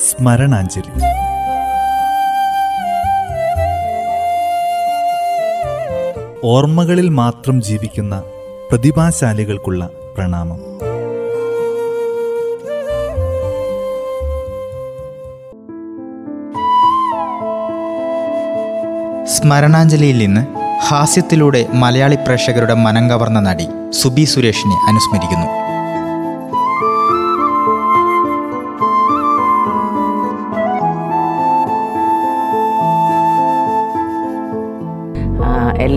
സ്മരണാഞ്ജലി. ഓർമ്മകളിൽ മാത്രം ജീവിക്കുന്ന പ്രതിഭാശാലികൾക്കുള്ള പ്രണാമം. സ്മരണാഞ്ജലിയിൽ നിന്ന് ഹാസ്യത്തിലൂടെ മലയാളി പ്രേക്ഷകരുടെ മനം കവർന്ന നടി സുബി സുരേഷിനെ അനുസ്മരിക്കുന്നു.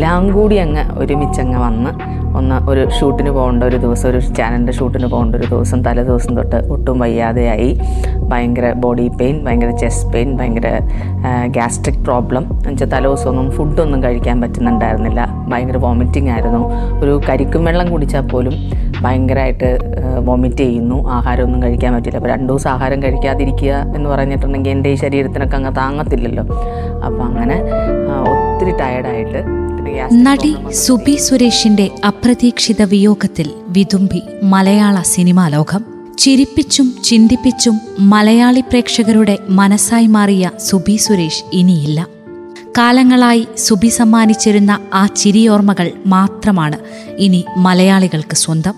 എല്ലാം കൂടി അങ്ങ് ഒരുമിച്ചങ്ങ് വന്ന് ഒന്ന് ഒരു ഷൂട്ടിന് പോകേണ്ട ഒരു ദിവസം ഒരു ചാനലിന്റെ ഷൂട്ടിന് പോകേണ്ട ഒരു ദിവസം തലേ ദിവസം തൊട്ട് ഒട്ടും വയ്യാതെയായി. ഭയങ്കര ബോഡി പെയിൻ ഭയങ്കര ചെസ്റ്റ് പെയിൻ ഭയങ്കര ഗ്യാസ്ട്രിക് പ്രോബ്ലം എന്നുവെച്ചാൽ തലേ ദിവസമൊന്നും ഫുഡൊന്നും കഴിക്കാൻ പറ്റുന്നുണ്ടായിരുന്നില്ല. ഭയങ്കര വോമിറ്റിംഗ് ആയിരുന്നു. ഒരു കരിക്കും വെള്ളം കുടിച്ചാൽ പോലും ഭയങ്കരമായിട്ട് വോമിറ്റ് ചെയ്യുന്നു. ആഹാരമൊന്നും കഴിക്കാൻ പറ്റില്ല. അപ്പോൾ രണ്ട് ദിവസം ആഹാരം കഴിക്കാതിരിക്കുക എന്ന് പറഞ്ഞിട്ടുണ്ടെങ്കിൽ എന്റെ ഈ ശരീരത്തിനൊക്കെ അങ്ങ് താങ്ങത്തില്ലല്ലോ. അപ്പോൾ അങ്ങനെ ഒത്തിരി ടയർഡായിട്ട് നടി സുബി സുരേഷിന്റെ അപ്രതീക്ഷിത വിയോഗത്തിൽ വിതുമ്പി മലയാള സിനിമാ ലോകം. ചിരിപ്പിച്ചും ചിന്തിപ്പിച്ചും മലയാളി പ്രേക്ഷകരുടെ മനസ്സായി മാറിയ സുബി സുരേഷ് ഇനിയില്ല. കാലങ്ങളായി സുബി സമ്മാനിച്ചിരുന്ന ആ ചിരിയോർമ്മകൾ മാത്രമാണ് ഇനി മലയാളികൾക്ക് സ്വന്തം.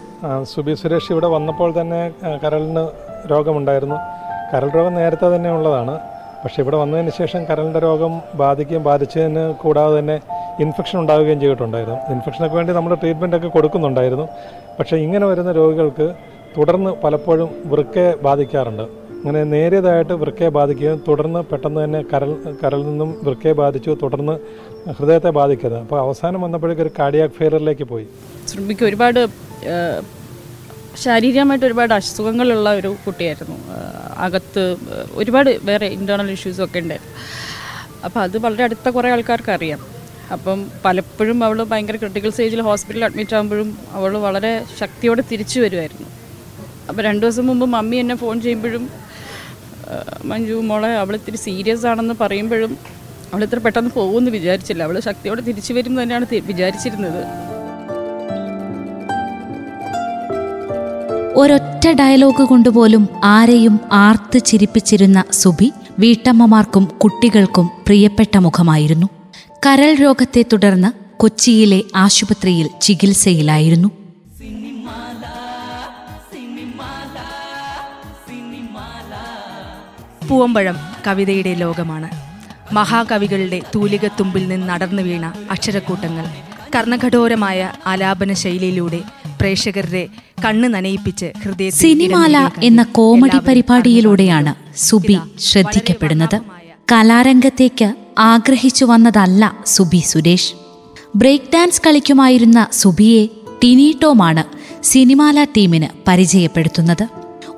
സുബി സുരേഷ് ഇവിടെ വന്നപ്പോൾ തന്നെ കരളിന് രോഗമുണ്ടായിരുന്നു. കരൾ രോഗം നേരത്തെ തന്നെ ഉള്ളതാണ്. പക്ഷേ ഇവിടെ വന്നതിന് ശേഷം കരളിന്റെ രോഗം ബാധിക്കുകയും ബാധിച്ചതിന് കൂടാതെ തന്നെ ഇൻഫെക്ഷൻ ഉണ്ടാവുകയും ചെയ്തിട്ടുണ്ടായിരുന്നു. ഇൻഫെക്ഷനൊക്കെ വേണ്ടി നമ്മൾ ട്രീറ്റ്മെന്റ് ഒക്കെ കൊടുക്കുന്നുണ്ടായിരുന്നു. പക്ഷേ ഇങ്ങനെ വരുന്ന രോഗികൾക്ക് തുടർന്ന് പലപ്പോഴും വൃക്കയെ ബാധിക്കാറുണ്ട്. അങ്ങനെ നേരിയതായിട്ട് വൃക്കയെ ബാധിക്കുകയും തുടർന്ന് പെട്ടെന്ന് തന്നെ കരൾ കരളിൽ നിന്നും വൃക്കയെ ബാധിച്ചു തുടർന്ന് ഹൃദയത്തെ ബാധിക്കുന്നത്. അപ്പോൾ അവസാനം വന്നപ്പോഴേക്കും ഒരു കാർഡിയാക് ഫെയിലറിലേക്ക് പോയി. ശ്രമിക ഒരുപാട് ശാരീരികമായിട്ട് ഒരുപാട് അസുഖങ്ങളുള്ള ഒരു കുട്ടിയായിരുന്നു. അകത്ത് ഒരുപാട് വേറെ ഇന്റേർണൽ ഇഷ്യൂസും ഒക്കെ ഉണ്ടായിരുന്നു. അപ്പോൾ അത് വളരെ അടുത്ത കുറേ ആൾക്കാർക്ക് അറിയാം. അപ്പം പലപ്പോഴും അവൾ ഭയങ്കര ക്രിട്ടിക്കൽ സ്റ്റേജിൽ ഹോസ്പിറ്റലിൽ അഡ്മിറ്റ് ആകുമ്പോഴും അവൾ വളരെ ശക്തിയോടെ തിരിച്ചു വരുമായിരുന്നു അപ്പോൾ രണ്ട് ദിവസം മുമ്പ് മമ്മി എന്നെ ഫോൺ ചെയ്യുമ്പോഴും മഞ്ജു മോളെ അവൾ ഇത്തിരി സീരിയസ് ആണെന്ന് പറയുമ്പോഴും അവൾ ഇത്ര പെട്ടെന്ന് പോകുമെന്ന് വിചാരിച്ചില്ല. അവൾ ശക്തിയോടെ തിരിച്ചു വരും തന്നെയാണ് വിചാരിച്ചിരുന്നത്. ഒരൊറ്റ ഡയലോഗ് കൊണ്ടുപോലും ആരെയും ആർത്ത് ചിരിപ്പിച്ചിരുന്ന സുബി വീട്ടമ്മമാർക്കും കുട്ടികൾക്കും പ്രിയപ്പെട്ട മുഖമായിരുന്നു. കരൾ രോഗത്തെ തുടർന്ന് കൊച്ചിയിലെ ആശുപത്രിയിൽ ചികിത്സയിലായിരുന്നു. പൂവമ്പഴം കവിതയുടെ ലോകമാണ്. മഹാകവികളുടെ തൂലികത്തുമ്പിൽ നിന്ന് നടന്നു വീണ അക്ഷരക്കൂട്ടങ്ങൾ കർണഘടോരമായ ആലാപന ശൈലിയിലൂടെ പ്രേക്ഷകരുടെ കണ്ണ് നനയിപ്പിച്ച് ഹൃദയ സിനിമാല എന്ന കോമഡി പരിപാടിയിലൂടെയാണ് സുബി ശ്രദ്ധിക്കപ്പെടുന്നത്. കലാരംഗത്തേക്ക് ആഗ്രഹിച്ചു വന്നതല്ല സുബി സുരേഷ്. ബ്രേക്ക് ഡാൻസ് കളിക്കുമായിരുന്ന സുബിയെ ടിനി ടോമാണ് സിനിമാല ടീമിന് പരിചയപ്പെടുത്തുന്നത്.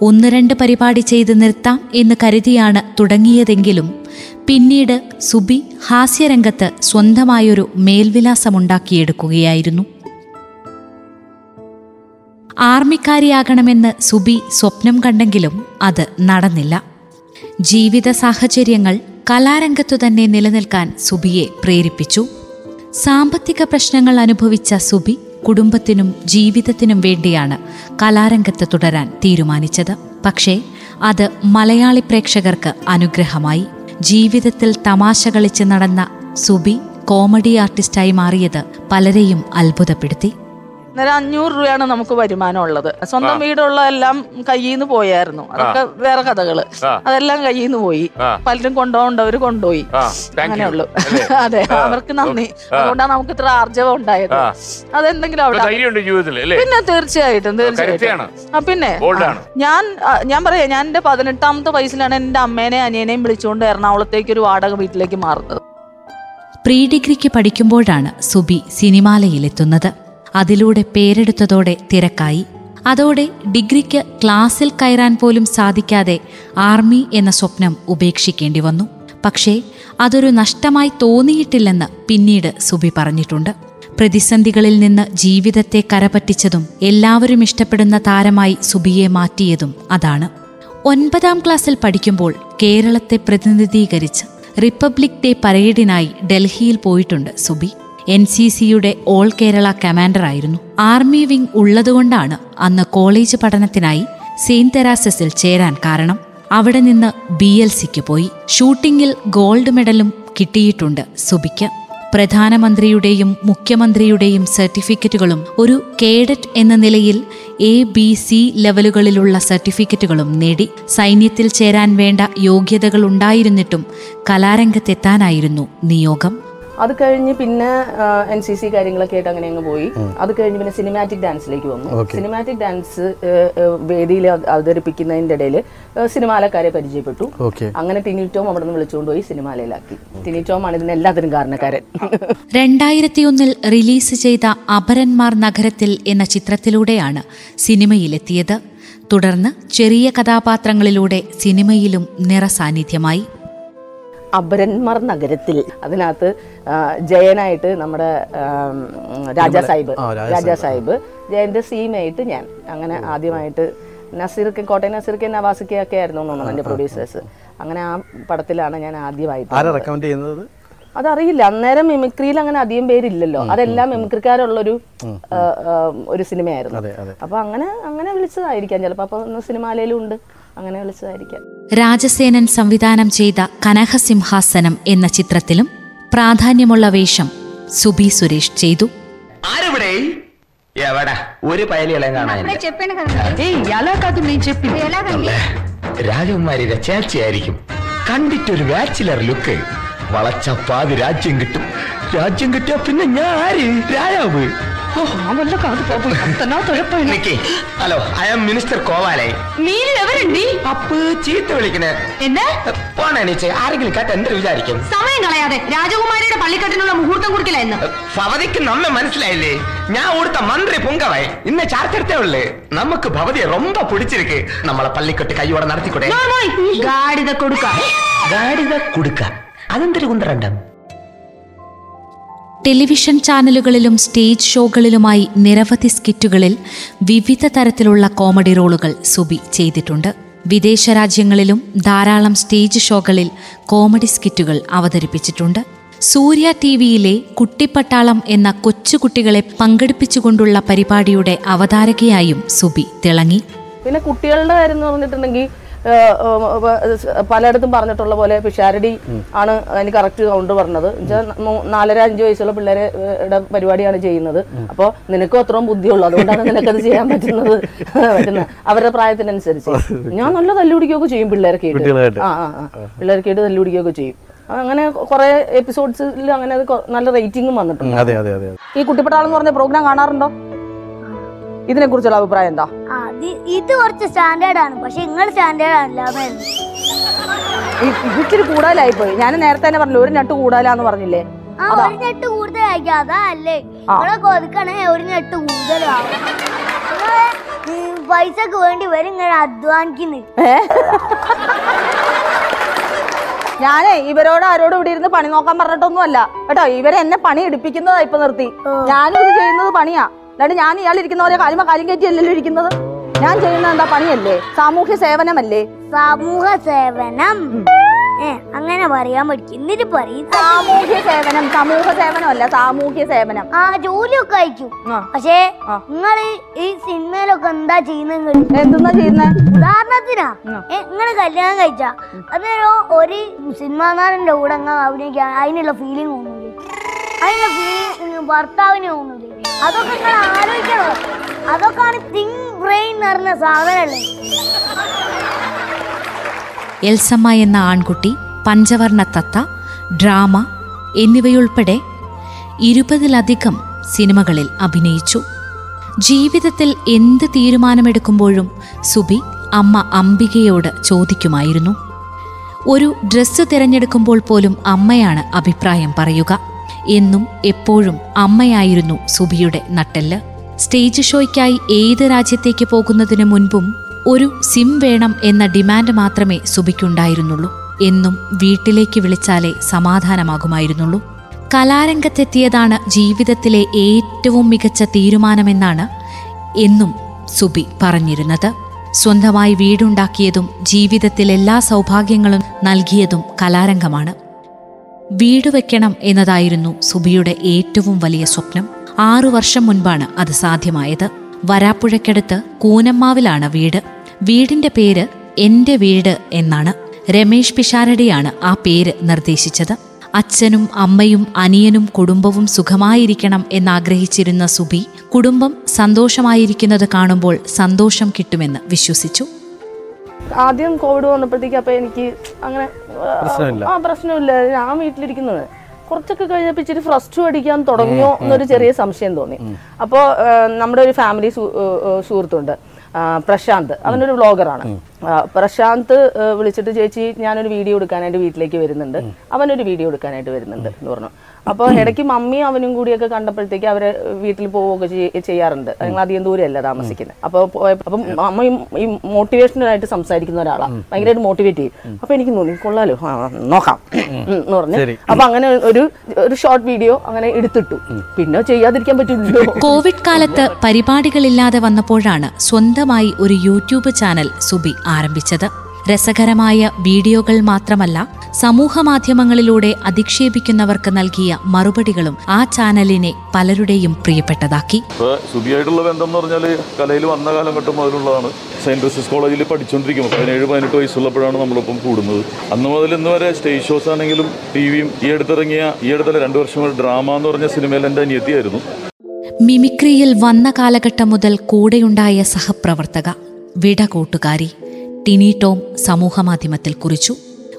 ഒന്ന് രണ്ട് പരിപാടി ചെയ്ത് നിർത്താം എന്ന് കരുതിയാണ് തുടങ്ങിയതെങ്കിലും പിന്നീട് സുബി ഹാസ്യരംഗത്ത് സ്വന്തമായൊരു മേൽവിലാസമുണ്ടാക്കിയെടുക്കുകയായിരുന്നു. ആർമിക്കാരിയാകണമെന്ന് സുബി സ്വപ്നം കണ്ടെങ്കിലും അത് നടന്നില്ല. ജീവിത സാഹചര്യങ്ങൾ കലാരംഗത്തു തന്നെ നിലനിൽക്കാൻ സുബിയെ പ്രേരിപ്പിച്ചു. സാമ്പത്തിക പ്രശ്നങ്ങൾ അനുഭവിച്ച സുബി കുടുംബത്തിനും ജീവിതത്തിനും വേണ്ടിയാണ് കലാരംഗത്ത് തുടരാൻ തീരുമാനിച്ചത്. പക്ഷേ അത് മലയാളി പ്രേക്ഷകർക്ക് അനുഗ്രഹമായി. ജീവിതത്തിൽ തമാശ കളിച്ച് നടന്ന സുബി കോമഡി ആർട്ടിസ്റ്റായി മാറിയത് പലരെയും അത്ഭുതപ്പെടുത്തി. അന്നേരം അഞ്ഞൂറ് രൂപയാണ് നമുക്ക് വരുമാനം ഉള്ളത് സ്വന്തം വീടുള്ള എല്ലാം കയ്യിൽ നിന്ന് പോയായിരുന്നു അതൊക്കെ വേറെ കഥകൾ. അതെല്ലാം കയ്യിൽ നിന്ന് പോയി പലരും കൊണ്ടുപോകേണ്ടവര് കൊണ്ടുപോയി. അങ്ങനെയുള്ളു. അതെ. അവർക്ക് നന്ദി. അതുകൊണ്ടാണ് നമുക്ക് ഇത്ര ആർജവം ഉണ്ടായത്. അതെന്തെങ്കിലും അവിടെ ധൈര്യമുണ്ട് ജീവിതത്തിൽ അല്ലേ? പിന്നെ തീർച്ചയായിട്ടും തീർച്ചയായിട്ടും. പിന്നെ ഞാൻ ഞാൻ പറയാം ഞാൻ എന്റെ പതിനെട്ടാമത്തെ വയസ്സിലാണ് എന്റെ അമ്മേനെയും അനിയനെയും വിളിച്ചുകൊണ്ട് എറണാകുളത്തേക്ക് ഒരു വാടക വീട്ടിലേക്ക് മാറുന്നത്. പ്രീ ഡിഗ്രിക്ക് പഠിക്കുമ്പോഴാണ് സുബി സിനിമാലയിലെത്തുന്നത്. അതിലൂടെ പേരെടുത്തതോടെ തിരക്കായി. അതോടെ ഡിഗ്രിക്ക് ക്ലാസ്സിൽ കയറാൻ പോലും സാധിക്കാതെ ആർമി എന്ന സ്വപ്നം ഉപേക്ഷിക്കേണ്ടി വന്നു. പക്ഷേ അതൊരു നഷ്ടമായി തോന്നിയിട്ടില്ലെന്ന് പിന്നീട് സുബി പറഞ്ഞിട്ടുണ്ട്. പ്രതിസന്ധികളിൽ നിന്ന് ജീവിതത്തെ കരപറ്റിച്ചതും എല്ലാവരും ഇഷ്ടപ്പെടുന്ന താരമായി സുബിയെ മാറ്റിയതും അതാണ്. ഒൻപതാം ക്ലാസ്സിൽ പഠിക്കുമ്പോൾ കേരളത്തെ പ്രതിനിധീകരിച്ച് റിപ്പബ്ലിക് ഡേ പരേഡിനായി ഡൽഹിയിൽ പോയിട്ടുണ്ട് സുബി. എൻ സി സിയുടെ ഓൾ കേരള കമാൻഡറായിരുന്നു ആർമി വിംഗ് ഉള്ളതുകൊണ്ടാണ് അന്ന് കോളേജ് പഠനത്തിനായി സെയിന്റ് തെരാസസിൽ ചേരാൻ കാരണം. അവിടെ നിന്ന് ബി എൽ സിക്ക് പോയി. ഷൂട്ടിംഗിൽ ഗോൾഡ് മെഡലും കിട്ടിയിട്ടുണ്ട് സുബിക്ക്. പ്രധാനമന്ത്രിയുടെയും മുഖ്യമന്ത്രിയുടെയും സർട്ടിഫിക്കറ്റുകളും ഒരു കേഡറ്റ് എന്ന നിലയിൽ എ ബി സി ലെവലുകളിലുള്ള സർട്ടിഫിക്കറ്റുകളും നേടി. സൈന്യത്തിൽ ചേരാൻ വേണ്ട യോഗ്യതകൾ ഉണ്ടായിരുന്നിട്ടും കലാരംഗത്തെത്താനായിരുന്നു നിയോഗം. അത് കഴിഞ്ഞ് പിന്നെ എൻ സി സി കാര്യങ്ങളൊക്കെ ആയിട്ട് അങ്ങനെ അങ്ങ് പോയി അത് കഴിഞ്ഞ് പിന്നെ സിനിമാറ്റിക് ഡാൻസിലേക്ക് വന്നു. സിനിമാറ്റിക് ഡാൻസ് വേദിയിൽ അവതരിപ്പിക്കുന്നതിന്റെ അവതരിപ്പിക്കുന്നതിന്റെ ഇടയിൽ സിനിമാലക്കാരെ പരിചയപ്പെട്ടു. അങ്ങനെ ടിനിറ്റോം അവിടെ നിന്ന് വിളിച്ചുകൊണ്ട് പോയി സിനിമാലയിലാക്കി. ടിനിറ്റോം ആണ് ഇതിന് എല്ലാത്തിനും കാരണക്കാരൻ. രണ്ടായിരത്തിയൊന്നിൽ റിലീസ് ചെയ്ത അപരന്മാർ നഗരത്തിൽ എന്ന ചിത്രത്തിലൂടെയാണ് സിനിമയിലെത്തിയത്. തുടർന്ന് ചെറിയ കഥാപാത്രങ്ങളിലൂടെ സിനിമയിലും നിറസാന്നിധ്യമായി. അപരന്മാർ നഗരത്തിൽ. അതിനകത്ത് ജയനായിട്ട് നമ്മുടെ രാജാ സാഹിബ്. രാജാ സാഹിബ്. ജയന്റെ സീമയായിട്ട് ഞാൻ അങ്ങനെ ആദ്യമായിട്ട് നസീർക്ക് കോട്ടയം നസീർക്ക് നവാസിക്ക ഒക്കെ ആയിരുന്നു തോന്നുന്നു എന്റെ പ്രൊഡ്യൂസേഴ്സ്. അങ്ങനെ ആ പടത്തിലാണ് ഞാൻ ആദ്യമായിട്ട് ആരാ റെക്കമെൻഡ് ചെയ്യുന്നത്? അതറിയില്ല. അന്നേരം മിമിക്രിയിൽ അങ്ങനെ അധികം പേരില്ലല്ലോ. അതെല്ലാം മിമിക്രിക്കാരുള്ളൊരു ഒരു സിനിമയായിരുന്നു. അപ്പൊ അങ്ങനെ അങ്ങനെ വിളിച്ചതായിരിക്കാം. ചിലപ്പോൾ അപ്പൊ സിനിമാലയിലും ഉണ്ട്. അങ്ങനെ വിളിച്ചതായിരിക്കാം. രാജസേനൻ സംവിധാനം ചെയ്ത കനകസിംഹാസനം എന്ന ചിത്രത്തിലും പ്രാധാന്യമുള്ള വേഷം സുബി സുരേഷ് ചെയ്തു. ഒരു രാജകുമാരിയുടെ ചേച്ചിയായിരിക്കും. കണ്ടിട്ടൊരു ബാച്ചിലർ ലുക്ക് വളച്ച പാതി രാജ്യം കിട്ടും. രാജ്യം കിട്ടിയ പിന്നെ ഞാൻ ആര്? രാജാവ്. നിക്ക്. Hello I am minister കോവാലേ up ചീത്ത വിളിക്കണേ എന്ത് പോണേച്ചേ ആരെങ്കിലും കേട്ട എന്ത് വിചാരിക്കും സമയം കളയാതെ രാജകുമാരിയുടെ പള്ളിക്കെട്ടിനുള്ള മുഹൂർത്തം കുറിക്കല എന്ന് ഭവതിക്ക് നമ്മെ മനസ്സിലായില്ലേ ഞാൻ കൊടുത്ത മന്ത്രി പൊങ്കവേ ഇന്ന് ചാർച്ചെടുത്തേ ഉള്ളു നമുക്ക് ഭവതിയെ ரொம்ப പിടിച്ചിരിക്ക് നമ്മളെ പള്ളിക്കെട്ട് കൈയോടെ നടത്തിക്കൂടെ ഗാഡിത കൊടുക്ക ഗാഡിത കൊടുക്ക അതെന്തൊരു കുന്തരണ്ടം ടെലിവിഷൻ ചാനലുകളിലും സ്റ്റേജ് ഷോകളിലുമായി നിരവധി സ്കിറ്റുകളിൽ വിവിധ തരത്തിലുള്ള കോമഡി റോളുകൾ സുബി ചെയ്തിട്ടുണ്ട്. വിദേശ രാജ്യങ്ങളിലും ധാരാളം സ്റ്റേജ് ഷോകളിൽ കോമഡി സ്കിറ്റുകൾ അവതരിപ്പിച്ചിട്ടുണ്ട്. സൂര്യ ടി വിയിലെ കുട്ടിപ്പട്ടാളം എന്ന കൊച്ചുകുട്ടികളെ പങ്കെടുപ്പിച്ചുകൊണ്ടുള്ള പരിപാടിയുടെ അവതാരകയായും സുബി തിളങ്ങി. പിന്നെ കുട്ടികളുടെ കാര്യം എന്ന് പറഞ്ഞിട്ടുണ്ടെങ്കിൽ പലയിടത്തും പറഞ്ഞിട്ടുള്ള പോലെ പിഷാരടി ആണ് അതിന് കറക്റ്റ് കൗണ്ട് പറഞ്ഞത്. നാലര അഞ്ച് വയസ്സുള്ള പിള്ളേരുടെ പരിപാടിയാണ് ചെയ്യുന്നത്. അപ്പോൾ നിനക്കും അത്രയും ബുദ്ധിയുള്ളൂ. അതുകൊണ്ടാണ് നിനക്കത് ചെയ്യാൻ പറ്റുന്നത്. പറ്റുന്നത് അവരുടെ പ്രായത്തിനനുസരിച്ച്. ഞാൻ നല്ല തല്ലുപിടിക്കുകയൊക്കെ ചെയ്യും പിള്ളേരൊക്കെ ആയിട്ട്. ആ ആ പിള്ളേരൊക്കെ ആയിട്ട് തല്ലുപിടിക്കുകയൊക്കെ ചെയ്യും. അങ്ങനെ കുറെ എപ്പിസോഡ്സിൽ അങ്ങനെ അത് നല്ല റേറ്റിംഗും വന്നിട്ടുണ്ട്. ഈ കുട്ടിപ്പട്ടാളം എന്ന് പറഞ്ഞ പ്രോഗ്രാം കാണാറുണ്ടോ? ഇതിനെ കുറിച്ചുള്ള അഭിപ്രായം എന്താ? ഇത് കുറച്ച് സ്റ്റാൻഡേർഡ് ആണ്. പക്ഷെ നിങ്ങൾ സ്റ്റാൻഡേർഡ് ആണല്ലോ ഇച്ചിരി കൂടുതലായി പോയി ഞാൻ നേരത്തെ തന്നെ പറഞ്ഞു ഒരു നട്ട് കൂടുതലാന്ന് പറഞ്ഞില്ലേ? ആ ഒരു ഞെട്ട് കൂടുതലായിരിക്കും. അതാ അല്ലേ. നിങ്ങളെ കൊതുക്കണേ ഒരു ഞെട്ട് കൂടുതലാവും. നിങ്ങൾ ഈ പൈസക്ക് വേണ്ടി വരും ഇങ്ങനെ അധ്വാനിക്കുന്നു ഞാനേ ഇവരോട് ആരോടും ഇവിടെ ഇരുന്ന് പണി നോക്കാൻ പറഞ്ഞിട്ടൊന്നും അല്ല കേട്ടോ ഇവരെ എന്നെ പണി എടുപ്പിക്കുന്നതാ ഇപ്പൊ നിർത്തി. ഞാനും ഇത് ചെയ്യുന്നത് പണിയാ. അല്ലാണ്ട് ഞാൻ ഇയാൾ ഇരിക്കുന്ന പോലെ കാര്യം കാര്യം കയറ്റി അല്ലല്ലോ ഇരിക്കുന്നത്? ഞാൻ ചെയ്യുന്ന എന്താ? പണിയല്ലേ? സാമൂഹ്യ സേവനമല്ലേ? സമൂഹ സേവനം. ഏ അങ്ങനെ പറയാൻ പഠിക്കും എന്നിട്ട് പറയും. സാമൂഹ്യ സേവനം സമൂഹ സേവനമല്ല സാമൂഹ്യ സേവനം. ആ ജോലിയൊക്കെ അയക്കും ആ. പക്ഷേ ആ. നിങ്ങൾ ഈ സിനിമയിലൊക്കെ എന്താ ചെയ്യുന്നത് എന്തെന്നാ ചെയ്യുന്നേ? ഉദാഹരണത്തിനാ നിങ്ങൾ കല്യാണം കഴിച്ച. അതൊരു ഒരു സിനിമാ നടന്റെ കൂടെ അങ്ങ് അഭിനയിക്കാൻ അതിനുള്ള ഫീലിംഗ് ഒന്നും ഫീലിംഗ് ഭർത്താവിന് തോന്നൂലേ അതൊക്കെ നിങ്ങൾ ആലോചിക്കണോ. അതൊക്കെയാണ് തിങ് ബ്രെയിൻ എന്ന് സാധനല്ലേ എൽസമ്മ എന്ന ആൺകുട്ടി പഞ്ചവർണ തത്ത ഡ്രാമ എന്നിവയുൾപ്പെടെ ഇരുപതിലധികം സിനിമകളിൽ അഭിനയിച്ചു. ജീവിതത്തിൽ എന്ത് തീരുമാനമെടുക്കുമ്പോഴും സുബി അമ്മ അംബികയോട് ചോദിക്കുമായിരുന്നു. ഒരു ഡ്രസ്സ് തിരഞ്ഞെടുക്കുമ്പോൾ പോലും അമ്മയാണ് അഭിപ്രായം പറയുക. എന്നും എപ്പോഴും അമ്മയായിരുന്നു സുബിയുടെ നട്ടെല്ല്. സ്റ്റേജ് ഷോയ്ക്കായി ഏത് രാജ്യത്തേക്ക് പോകുന്നതിന് മുൻപും ഒരു സിം വേണം എന്ന ഡിമാൻഡ് മാത്രമേ സുബിക്കുണ്ടായിരുന്നുള്ളൂ. എന്നും വീട്ടിലേക്ക് വിളിച്ചാലേ സമാധാനമാകുമായിരുന്നുള്ളൂ. കലാരംഗത്തെത്തിയതാണ് ജീവിതത്തിലെ ഏറ്റവും മികച്ച തീരുമാനമെന്നാണ് എന്നും സുബി പറഞ്ഞിരുന്നത്. സ്വന്തമായി വീടുണ്ടാക്കിയതും ജീവിതത്തിൽ എല്ലാ സൗഭാഗ്യങ്ങളും നൽകിയതും കലാരംഗമാണ്. വീട് വെക്കണം എന്നതായിരുന്നു സുബിയുടെ ഏറ്റവും വലിയ സ്വപ്നം. ആറു വർഷം മുൻപാണ് അത് സാധ്യമായത്. വരാപ്പുഴയ്ക്കടുത്ത് കൂനമ്മാവിലാണ് വീട്. വീടിന്റെ പേര് എന്റെ വീട് എന്നാണ്. രമേഷ് പിഷാരടിയാണ് ആ പേര് നിർദ്ദേശിച്ചത്. അച്ഛനും അമ്മയും അനിയനും കുടുംബവും സുഖമായിരിക്കണം എന്നാഗ്രഹിച്ചിരുന്ന സുബി കുടുംബം സന്തോഷമായിരിക്കുന്നത് കാണുമ്പോൾ സന്തോഷം കിട്ടുമെന്ന് വിശ്വസിച്ചു. ആദ്യം കോവിഡ് വന്നപ്പോഴത്തേക്ക് അപ്പോൾ എനിക്ക് അങ്ങനെ ആ, പ്രശ്നമില്ല. ഞാൻ വീട്ടിലിരിക്കുന്നത്. കുറച്ചൊക്കെ കഴിഞ്ഞപ്പോൾ ഇച്ചിരി ഫ്രസ്റ്റു അടിക്കാൻ തുടങ്ങിയോ എന്നൊരു ചെറിയ സംശയം തോന്നി. അപ്പോൾ നമ്മുടെ ഒരു ഫാമിലി സുഹൃത്തുണ്ട്. പ്രശാന്ത്. അവനൊരു വ്ളോഗറാണ് പ്രശാന്ത് വിളിച്ചിട്ട് ചേച്ചി ഞാനൊരു വീഡിയോ എടുക്കാനായിട്ട് വീട്ടിലേക്ക് വരുന്നുണ്ട്. അവനൊരു വീഡിയോ എടുക്കാനായിട്ട് വരുന്നുണ്ട് എന്ന് പറഞ്ഞു. അപ്പോൾ ഇടയ്ക്ക് മമ്മിയും അവനും കൂടിയൊക്കെ കണ്ടപ്പോഴത്തേക്ക് അവരെ വീട്ടിൽ പോവുകയൊക്കെ ചെയ്യാറുണ്ട്. ഞങ്ങൾ അധികം ദൂരമല്ല താമസിക്കുന്നത്. അപ്പോൾ അപ്പം അമ്മയും ഈ മോട്ടിവേഷനായിട്ട് സംസാരിക്കുന്ന ഒരാളാണ് ഭയങ്കരമായിട്ട് മോട്ടിവേറ്റ് ചെയ്യും. അപ്പോൾ എനിക്ക് തോന്നി കൊള്ളാലോ. നോക്കാം. എന്ന് പറഞ്ഞു. അപ്പോൾ അപ്പൊ അങ്ങനെ ഒരു ഒരു ഷോർട്ട് വീഡിയോ അങ്ങനെ എടുത്തിട്ടു. പിന്നെ ചെയ്യാതിരിക്കാൻ പറ്റില്ലല്ലോ. കോവിഡ് കാലത്ത് പരിപാടികളില്ലാതെ വന്നപ്പോഴാണ് സ്വന്തമായി ഒരു യൂട്യൂബ് ചാനൽ സുബി ആരംഭിച്ചത്. രസകരമായ വീഡിയോകൾ മാത്രമല്ല സമൂഹമാധ്യമങ്ങളിലൂടെ അധിക്ഷേപിക്കുന്നവർക്ക് നൽകിയ മറുപടികളും ആ ചാനലിനെ പലരുടെയും പ്രിയപ്പെട്ടതാക്കി. സുബിയായിട്ടുള്ള ബന്ധം എന്ന് പറഞ്ഞാൽ കലയിൽ വന്ന കാലഘട്ടം മുതലുള്ളതാണ്. സെയിന്റ് ജോസഫ്സ് കോളേജിൽ പഠിച്ചുകൊണ്ടിരിക്കുമ്പോൾ പതിനേഴ് പതിനെട്ട് വയസ്സുള്ളപ്പോഴാണ് നമ്മളിപ്പം കൂടുന്നത്. അന്ന് മുതൽ ഇന്ന് വരെ സ്റ്റേജ് ഷോസ് ആണെങ്കിലും ടി വിയും ഈ അടുത്തിറങ്ങിയ ഈ അടുത്തല്ല രണ്ട് വർഷം ഡ്രാമ എന്ന് പറഞ്ഞ സിനിമയിൽ എന്റെ അനിയത്തിയായിരുന്നു. മിമിക്രിയിൽ വന്ന കാലഘട്ടം മുതൽ കൂടെയുണ്ടായ സഹപ്രവർത്തക വിട കൂട്ടുകാരി ടിനി ടോം സമൂഹമാധ്യമത്തിൽ കുറിച്ചു.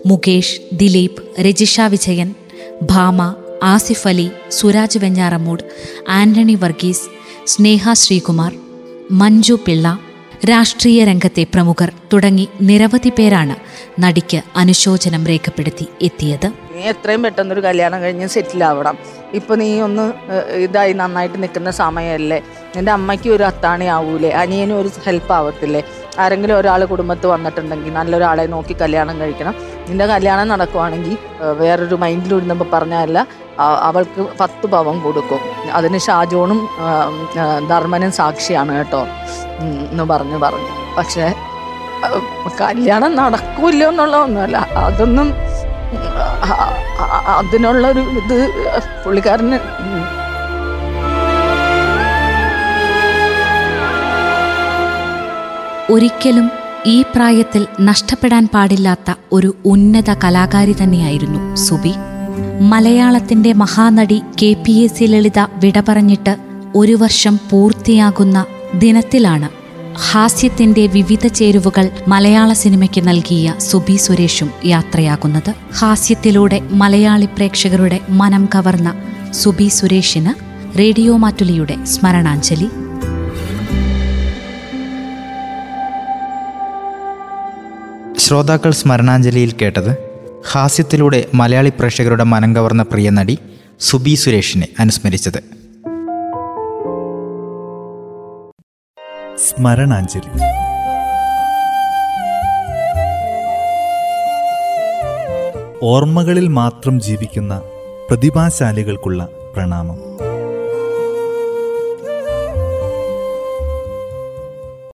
മുകേഷ് ദിലീപ് രജിഷ വിജയൻ ഭാമ ആസിഫ് അലി സുരാജ് വെഞ്ഞാറമൂട് ആന്റണി വർഗീസ് സ്നേഹ ശ്രീകുമാർ മഞ്ജു പിള്ള രാഷ്ട്രീയ രംഗത്തെ പ്രമുഖർ തുടങ്ങി നിരവധി പേരാണ് നടിക്ക് അനുശോചനം രേഖപ്പെടുത്തി എത്തിയത്. നീ എത്രയും പെട്ടെന്നൊരു കല്യാണം കഴിഞ്ഞ് സെറ്റിൽ ആവണം. ഇപ്പൊ നീ ഒന്ന് ഇതായി നന്നായിട്ട് നിൽക്കുന്ന സമയമല്ലേ? നിന്റെ അമ്മയ്ക്ക് ഒരു അത്താണി ആവൂലേ? അനിയനും ഒരു ഹെൽപ്പ് ആവത്തില്ലേ? ആരെങ്കിലും ഒരാൾ കുടുംബത്ത് വന്നിട്ടുണ്ടെങ്കിൽ നല്ലൊരാളെ നോക്കി കല്യാണം കഴിക്കണം. നിന്റെ കല്യാണം നടക്കുവാണെങ്കിൽ വേറൊരു മൈൻഡിൽ ഇരുന്നപ്പോൾ പറഞ്ഞല്ല അവൾക്ക് പത്ത് പവം കൊടുക്കും. അതിന് ഷാജോണും ധർമ്മനും സാക്ഷിയാണ് കേട്ടോ. എന്ന് പറഞ്ഞു പറഞ്ഞു. പക്ഷേ കല്യാണം നടക്കൂല്ലോ എന്നുള്ളതൊന്നുമല്ല. അതൊന്നും ആ- ആ- അതിനുള്ളൊരു ഇത് പുള്ളിക്കാരന് ഒരിക്കലും ഈ പ്രായത്തിൽ നഷ്ടപ്പെടാൻ പാടില്ലാത്ത ഒരു ഉന്നത കലാകാരി തന്നെയായിരുന്നു സുബി. മലയാളത്തിന്റെ Mahanati K P S C Lalitha വിട പറഞ്ഞിട്ട് ഒരു വർഷം പൂർത്തിയാകുന്ന ദിനത്തിലാണ് ഹാസ്യത്തിന്റെ വിവിധ ചേരുവകൾ മലയാള സിനിമയ്ക്ക് നൽകിയ സുബി സുരേഷും യാത്രയാകുന്നത്. ഹാസ്യത്തിലൂടെ മലയാളി പ്രേക്ഷകരുടെ മനം കവർന്ന സുബി സുരേഷിന് റേഡിയോ മാറ്റുലിയുടെ സ്മരണാഞ്ജലി. ശ്രോതാക്കൾ സ്മരണാഞ്ജലിയിൽ കേട്ടത് ഹാസ്യത്തിലൂടെ മലയാളി പ്രേക്ഷകരുടെ മനം കവർന്ന പ്രിയ നടി സുബി സുരേഷിനെ അനുസ്മരിച്ചത്. സ്മരണാഞ്ജലി. ഓർമ്മകളിൽ മാത്രം ജീവിക്കുന്ന പ്രതിഭാശാലികൾക്കുള്ള പ്രണാമം.